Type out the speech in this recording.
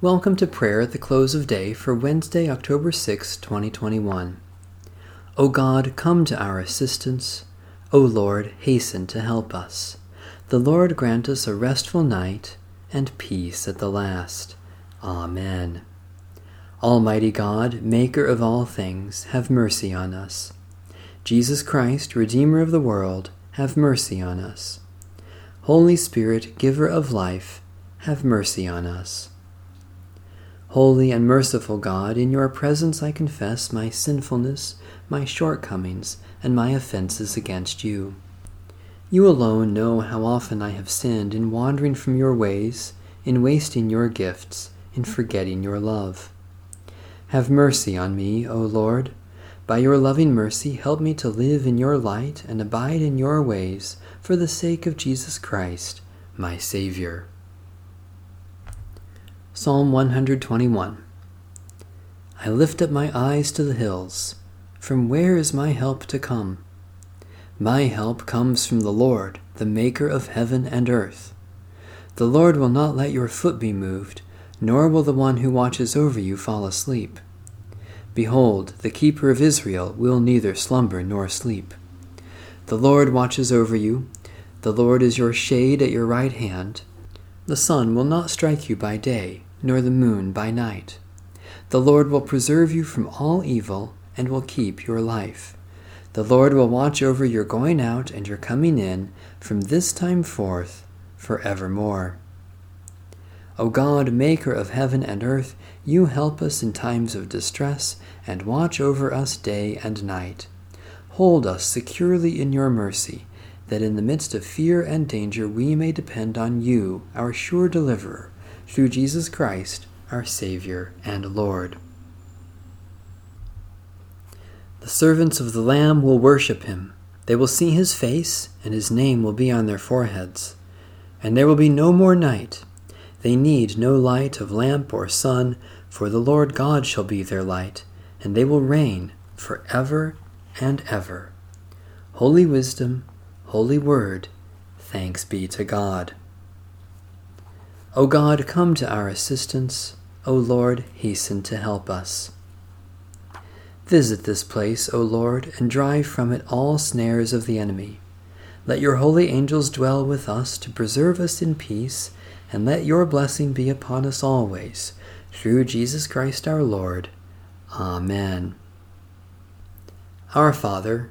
Welcome to prayer at the close of day for Wednesday, October 6, 2021. O God, come to our assistance. O Lord, hasten to help us. The Lord grant us a restful night and peace at the last. Amen. Almighty God, Maker of all things, have mercy on us. Jesus Christ, Redeemer of the world, have mercy on us. Holy Spirit, Giver of life, have mercy on us. Holy and merciful God, in your presence I confess my sinfulness, my shortcomings, and my offenses against you. You alone know how often I have sinned in wandering from your ways, in wasting your gifts, in forgetting your love. Have mercy on me, O Lord. By your loving mercy, help me to live in your light and abide in your ways for the sake of Jesus Christ, my Savior. Psalm 121 I lift up my eyes to the hills. From where is my help to come? My help comes from the Lord, the Maker of heaven and earth. The Lord will not let your foot be moved, nor will the one who watches over you fall asleep. Behold, the keeper of Israel will neither slumber nor sleep. The Lord watches over you. The Lord is your shade at your right hand. The sun will not strike you by day nor the moon by night. The Lord will preserve you from all evil and will keep your life. The Lord will watch over your going out and your coming in from this time forth forevermore. O God, maker of heaven and earth, you help us in times of distress and watch over us day and night. Hold us securely in your mercy, that in the midst of fear and danger we may depend on you, our sure deliverer through Jesus Christ, our Savior and Lord. The servants of the Lamb will worship him. They will see his face, and his name will be on their foreheads. And there will be no more night. They need no light of lamp or sun, for the Lord God shall be their light, and they will reign for ever and ever. Holy Wisdom, Holy Word, thanks be to God. O God, come to our assistance. O Lord, hasten to help us. Visit this place, O Lord, and drive from it all snares of the enemy. Let your holy angels dwell with us to preserve us in peace, and let your blessing be upon us always, through Jesus Christ our Lord. Amen. Our Father,